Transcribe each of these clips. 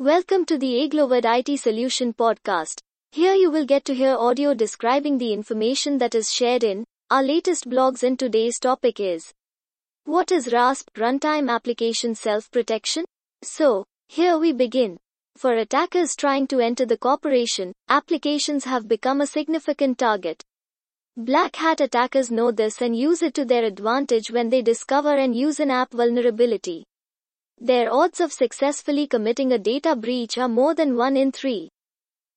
Welcome to the Aglowid IT Solution podcast. Here you will get to hear audio describing the information that is shared in our latest blogs and today's topic is What is RASP runtime application self-protection? So, here we begin. For attackers trying to enter the corporation, applications have become a significant target. Black hat attackers know this and use it to their advantage when they discover and use an app vulnerability. Their odds of successfully committing a data breach are more than 1 in 3.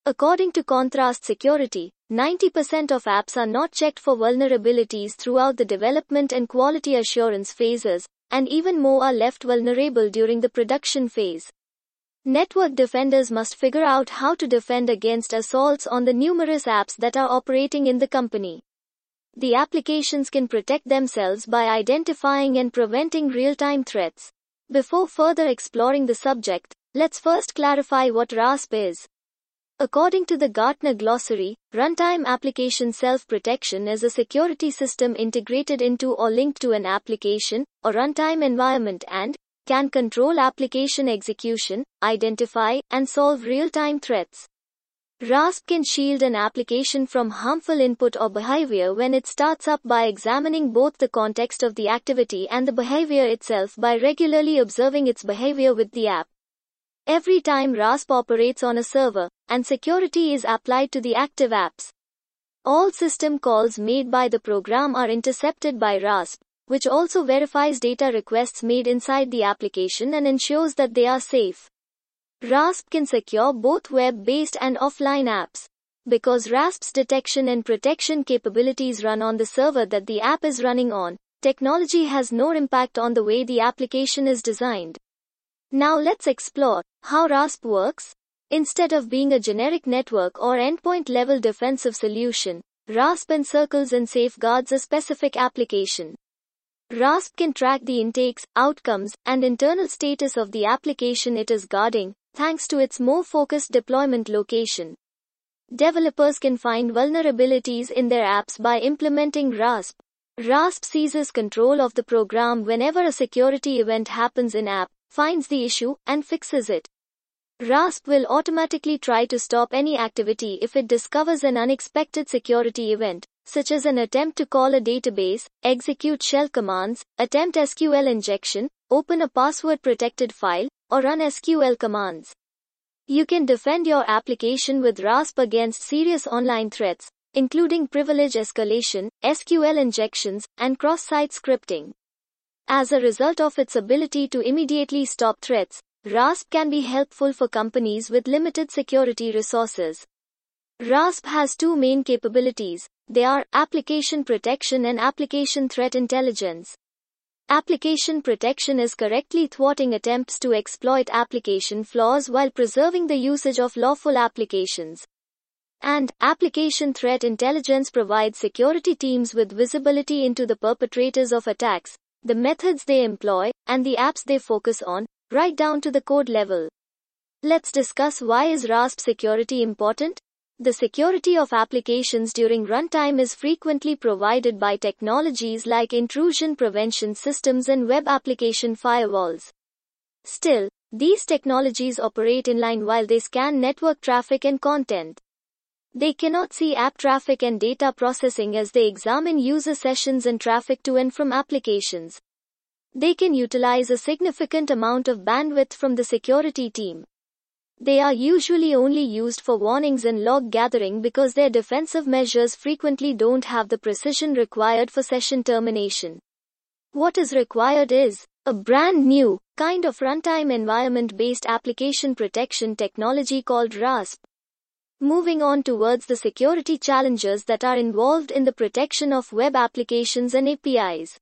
According to Contrast Security, 90% of apps are not checked for vulnerabilities throughout the development and quality assurance phases, and even more are left vulnerable during the production phase. Network defenders must figure out how to defend against assaults on the numerous apps that are operating in the company. The applications can protect themselves by identifying and preventing real-time threats. Before further exploring the subject, let's first clarify what RASP is. According to the Gartner Glossary, Runtime Application Self-Protection is a security system integrated into or linked to an application or runtime environment and can control application execution, identify, and solve real-time threats. RASP can shield an application from harmful input or behavior when it starts up by examining both the context of the activity and the behavior itself by regularly observing its behavior with the app. Every time RASP operates on a server, and security is applied to the active apps. All system calls made by the program are intercepted by RASP, which also verifies data requests made inside the application and ensures that they are safe. RASP can secure both web-based and offline apps. Because RASP's detection and protection capabilities run on the server that the app is running on, technology has no impact on the way the application is designed. Now let's explore how RASP works. Instead of being a generic network or endpoint level defensive solution, RASP encircles and safeguards a specific application. RASP can track the intakes, outcomes, and internal status of the application it is guarding, thanks to its more focused deployment location. Developers can find vulnerabilities in their apps by implementing RASP. RASP seizes control of the program whenever a security event happens in app, finds the issue, and fixes it. RASP will automatically try to stop any activity if it discovers an unexpected security event, such as an attempt to call a database, execute shell commands, attempt SQL injection, open a password protected file, or run SQL commands. You can defend your application with RASP against serious online threats, including privilege escalation, SQL injections, and cross-site scripting. As a result of its ability to immediately stop threats, RASP can be helpful for companies with limited security resources. RASP has two main capabilities. They are application protection and application threat intelligence. Application protection is correctly thwarting attempts to exploit application flaws while preserving the usage of lawful applications. And application threat intelligence provides security teams with visibility into the perpetrators of attacks, the methods they employ, and the apps they focus on, right down to the code level. Let's discuss why is RASP security important? The security of applications during runtime is frequently provided by technologies like intrusion prevention systems and web application firewalls. Still, these technologies operate in line while they scan network traffic and content. They cannot see app traffic and data processing as they examine user sessions and traffic to and from applications. They can utilize a significant amount of bandwidth from the security team. They are usually only used for warnings and log gathering because their defensive measures frequently don't have the precision required for session termination. What is required is a brand new kind of runtime environment based application protection technology called RASP. Moving on towards the security challenges that are involved in the protection of web applications and APIs.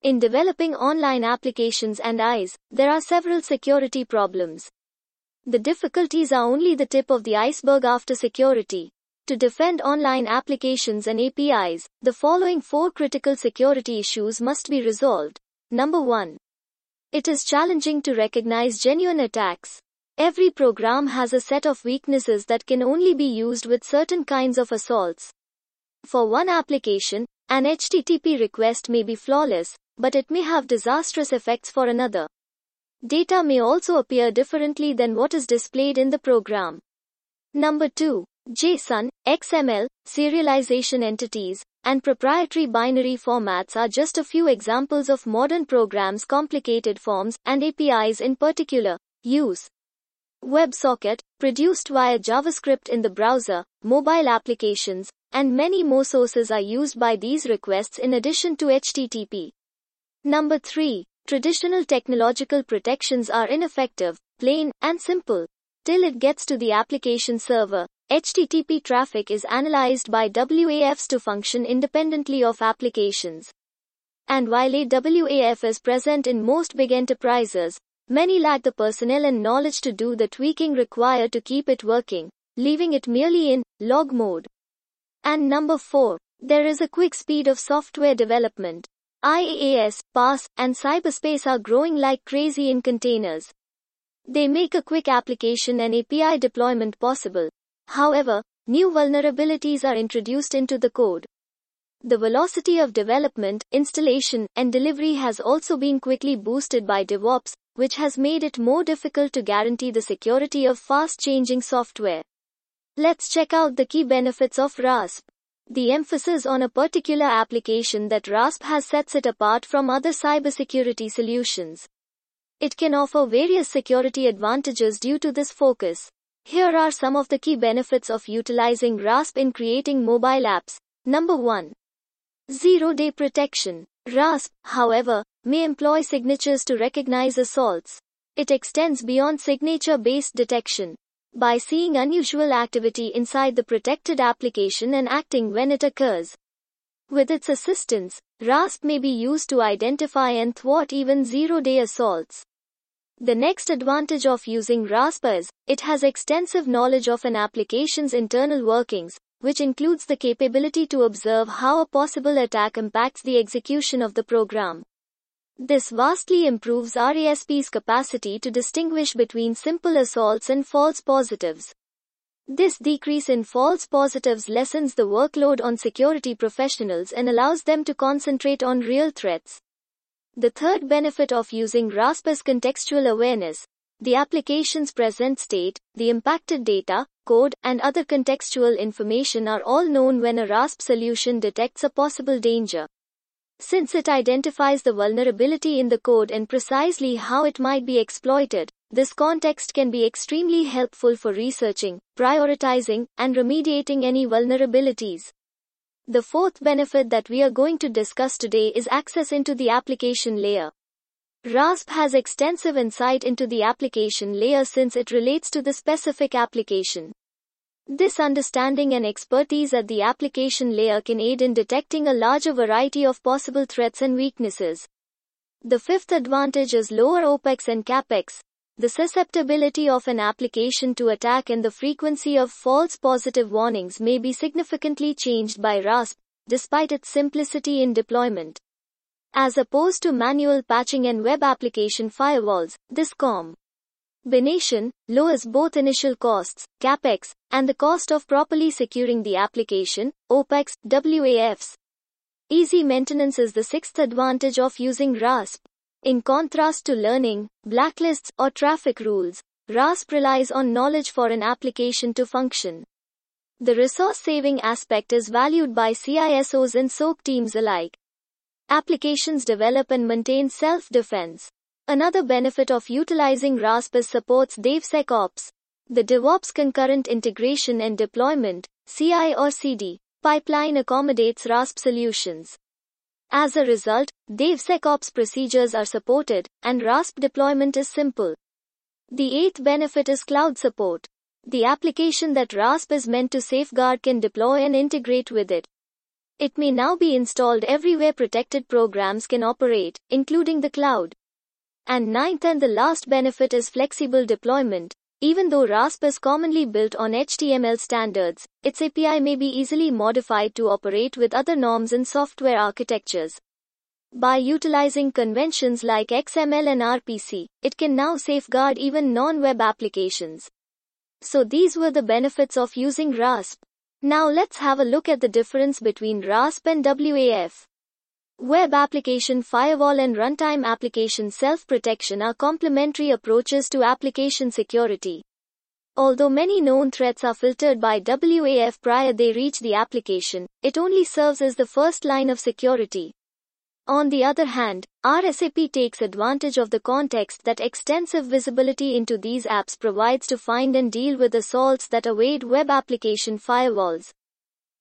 In developing online applications and IaaS, there are several security problems. The difficulties are only the tip of the iceberg after security. To defend online applications and APIs, the following four critical security issues must be resolved. Number 1. It is challenging to recognize genuine attacks. Every program has a set of weaknesses that can only be used with certain kinds of assaults. For one application, an HTTP request may be flawless, but it may have disastrous effects for another. Data may also appear differently than what is displayed in the program. Number 2. JSON, XML, serialization entities, and proprietary binary formats are just a few examples of modern programs' complicated forms and APIs in particular. Use WebSocket, produced via JavaScript in the browser, mobile applications, and many more sources are used by these requests in addition to HTTP. Number 3. Traditional technological protections are ineffective, plain, and simple. Till it gets to the application server, HTTP traffic is analyzed by WAFs to function independently of applications. And while a WAF is present in most big enterprises, many lack the personnel and knowledge to do the tweaking required to keep it working, leaving it merely in log mode. And number 4. There is a quick speed of software development. IaaS, PaaS, and cyberspace are growing like crazy in containers. They make a quick application and API deployment possible. However, new vulnerabilities are introduced into the code. The velocity of development, installation, and delivery has also been quickly boosted by DevOps, which has made it more difficult to guarantee the security of fast changing software. Let's check out the key benefits of RASP. The emphasis on a particular application that RASP has sets it apart from other cybersecurity solutions. It can offer various security advantages due to this focus. Here are some of the key benefits of utilizing RASP in creating mobile apps. Number 1. Zero day protection. RASP, however, may employ signatures to recognize assaults. It extends beyond signature based detection by seeing unusual activity inside the protected application and acting when it occurs. With its assistance, RASP may be used to identify and thwart even zero-day assaults. The next advantage of using RASP is, it has extensive knowledge of an application's internal workings, which includes the capability to observe how a possible attack impacts the execution of the program. This vastly improves RASP's capacity to distinguish between simple assaults and false positives. This decrease in false positives lessens the workload on security professionals and allows them to concentrate on real threats. The third benefit of using RASP is contextual awareness. The application's present state, the impacted data, code, and other contextual information are all known when a RASP solution detects a possible danger since it identifies the vulnerability in the code and precisely how it might be exploited. This context can be extremely helpful for researching, prioritizing, and remediating any vulnerabilities. The fourth benefit that we are going to discuss today is access into the application layer. RASP has extensive insight into the application layer since it relates to the specific application. This understanding and expertise at the application layer can aid in detecting a larger variety of possible threats and weaknesses. The fifth advantage is lower OPEX and CAPEX. The susceptibility of an application to attack and the frequency of false positive warnings may be significantly changed by RASP, despite its simplicity in deployment. As opposed to manual patching and web application firewalls, this COM Bination lowers both initial costs, capex, and the cost of properly securing the application, OPEX, WAFs. Easy maintenance is the sixth advantage of using RASP. In contrast to learning, blacklists, or traffic rules, RASP relies on knowledge for an application to function. The resource saving aspect is valued by CISOs and SOC teams alike. Applications develop and maintain self defense. Another benefit of utilizing RASP is supports DevSecOps. The DevOps concurrent integration and deployment, CI or CD, pipeline accommodates RASP solutions. As a result, DevSecOps procedures are supported, and RASP deployment is simple. The eighth benefit is cloud support. The application that RASP is meant to safeguard can deploy and integrate with it. It may now be installed everywhere protected programs can operate, including the cloud. And ninth and the last benefit is flexible deployment. Even though RASP is commonly built on HTML standards, its API may be easily modified to operate with other norms and software architectures. By utilizing conventions like XML and RPC, it can now safeguard even non-web applications. So these were the benefits of using RASP. Now let's have a look at the difference between RASP and WAF. Web application firewall and runtime application self-protection are complementary approaches to application security. Although many known threats are filtered by WAF prior they reach the application, it only serves as the first line of security. On the other hand, RSAP takes advantage of the context that extensive visibility into these apps provides to find and deal with assaults that evade web application firewalls.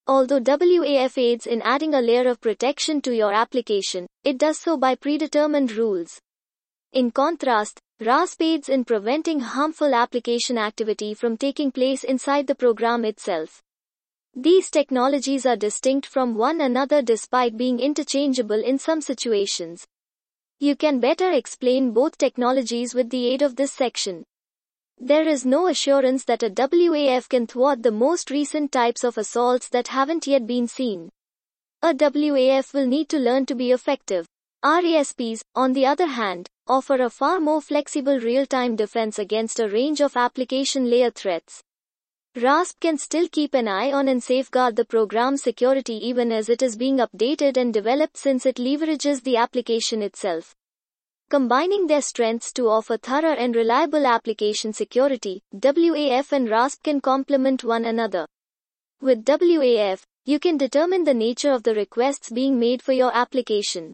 Although WAF aids in adding a layer of protection to your application, it does so by predetermined rules. In contrast, RASP aids in preventing harmful application activity from taking place inside the program itself. These technologies are distinct from one another despite being interchangeable in some situations. You can better explain both technologies with the aid of this section. There is no assurance that a WAF can thwart the most recent types of assaults that haven't yet been seen. A WAF will need to learn to be effective. RASPs, on the other hand, offer a far more flexible real-time defense against a range of application layer threats. RASP can still keep an eye on and safeguard the program security even as it is being updated and developed since it leverages the application itself. Combining their strengths to offer thorough and reliable application security, WAF and RASP can complement one another. With WAF, you can determine the nature of the requests being made for your application.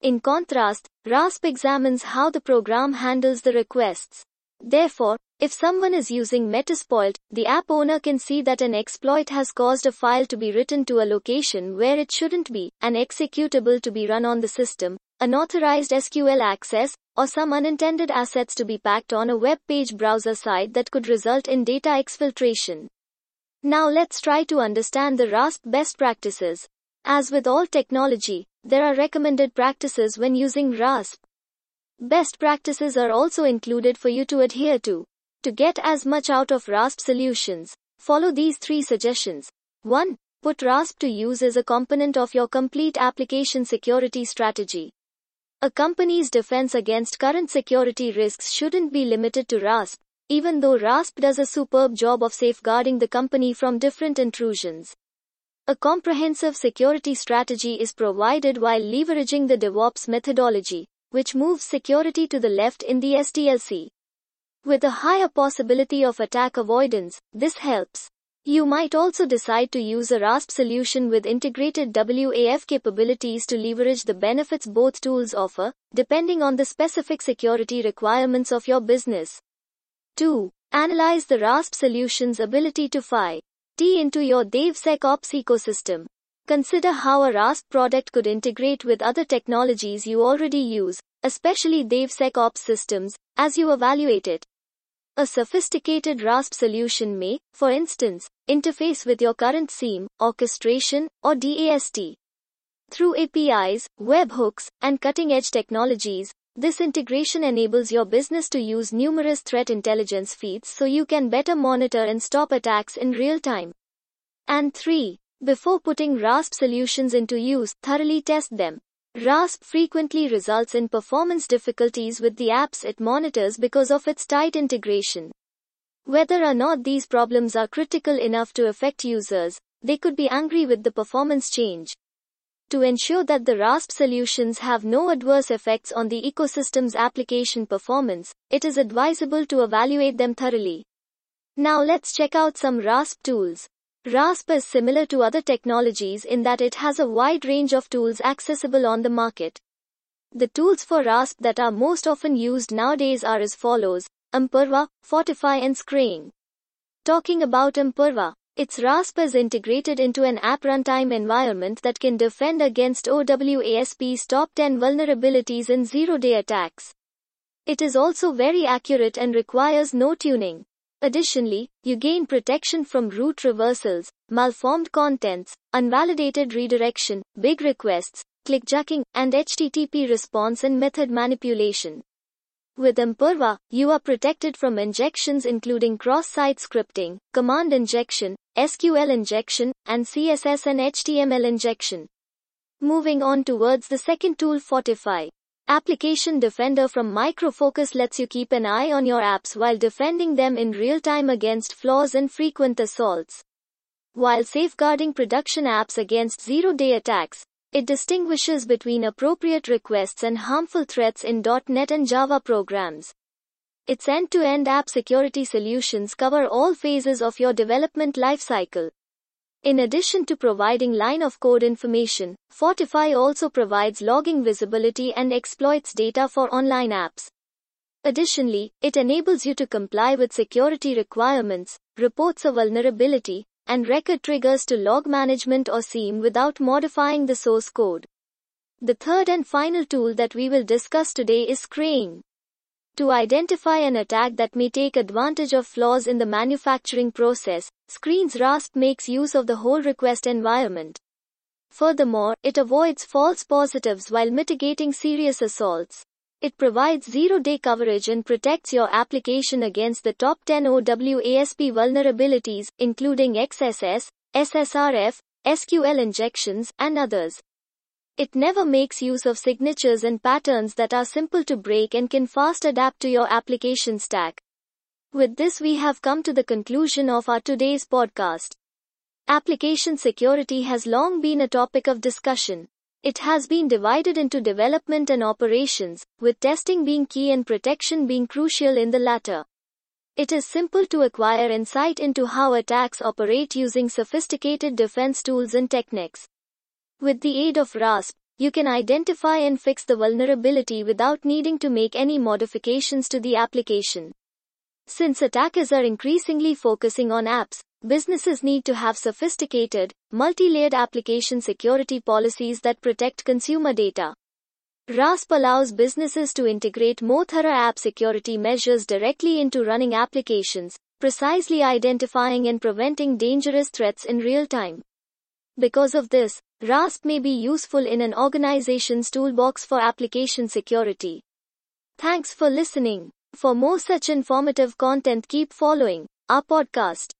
In contrast, RASP examines how the program handles the requests. Therefore, if someone is using Metasploit, the app owner can see that an exploit has caused a file to be written to a location where it shouldn't be, an executable to be run on the system, unauthorized SQL access, or some unintended assets to be packed on a web page browser site that could result in data exfiltration. Now let's try to understand the RASP best practices. As with all technology, there are recommended practices when using RASP. Best practices are also included for you to adhere to. To get as much out of RASP solutions, follow these three suggestions. 1. Put RASP to use as a component of your complete application security strategy. A company's defense against current security risks shouldn't be limited to RASP, even though RASP does a superb job of safeguarding the company from different intrusions. A comprehensive security strategy is provided while leveraging the DevOps methodology, which moves security to the left in the SDLC. With a higher possibility of attack avoidance, this helps. You might also decide to use a RASP solution with integrated WAF capabilities to leverage the benefits both tools offer, depending on the specific security requirements of your business. 2. Analyze the RASP solution's ability to fire. T into your DevSecOps ecosystem. Consider how a RASP product could integrate with other technologies you already use, especially DevSecOps systems, as you evaluate it. A sophisticated RASP solution may, for instance, interface with your current SIEM, orchestration, or DAST. Through APIs, webhooks, and cutting edge technologies, this integration enables your business to use numerous threat intelligence feeds so you can better monitor and stop attacks in real time. And 3. Before putting RASP solutions into use, thoroughly test them. RASP frequently results in performance difficulties with the apps it monitors because of its tight integration. Whether or not these problems are critical enough to affect users, they could be angry with the performance change. To ensure that the RASP solutions have no adverse effects on the ecosystem's application performance, it is advisable to evaluate them thoroughly. Now let's check out some RASP tools. RASP is similar to other technologies in that it has a wide range of tools accessible on the market. The tools for RASP that are most often used nowadays are as follows Imperva, Fortify, and Sqreen. Talking about Imperva, its RASP is integrated into an app runtime environment that can defend against OWASP's top 10 vulnerabilities in zero-day attacks. It is also very accurate and requires no tuning. Additionally, you gain protection from route reversals, malformed contents, unvalidated redirection, big requests, clickjacking, and HTTP response and method manipulation. With Imperva, you are protected from injections including cross-site scripting, command injection, SQL injection, and CSS and HTML injection. Moving on towards the second tool Fortify. Application Defender from Micro Focus lets you keep an eye on your apps while defending them in real time against flaws and frequent assaults. While safeguarding production apps against zero day attacks, It distinguishes between appropriate requests and harmful threats in .NET and Java programs. Its end-to-end app security solutions cover all phases of your development lifecycle. In addition to providing line of code information, Fortify also provides logging visibility and exploits data for online apps. Additionally, it enables you to comply with security requirements, reports a vulnerability, and record triggers to log management or SIEM without modifying the source code. The third and final tool that we will discuss today is Sqreen. To identify an attack that may take advantage of flaws in the manufacturing process, Sqreen's RASP makes use of the whole request environment. Furthermore, it avoids false positives while mitigating serious assaults. It provides zero-day coverage and protects your application against the top 10 OWASP vulnerabilities, including XSS, SSRF, SQL injections, and others. It never makes use of signatures and patterns that are simple to break and can fast adapt to your application stack. With this, we have come to the conclusion of our today's podcast. Application security has long been a topic of discussion. It has been divided into development and operations, with testing being key and protection being crucial in the latter. It is simple to acquire insight into how attacks operate using sophisticated defense tools and techniques. With the aid of RASP, you can identify and fix the vulnerability without needing to make any modifications to the application. Since attackers are increasingly focusing on apps, businesses need to have sophisticated, multi-layered application security policies that protect consumer data. RASP allows businesses to integrate more thorough app security measures directly into running applications, precisely identifying and preventing dangerous threats in real time. Because of this, RASP may be useful in an organization's toolbox for application security. Thanks for listening. For more such informative content, keep following our podcast.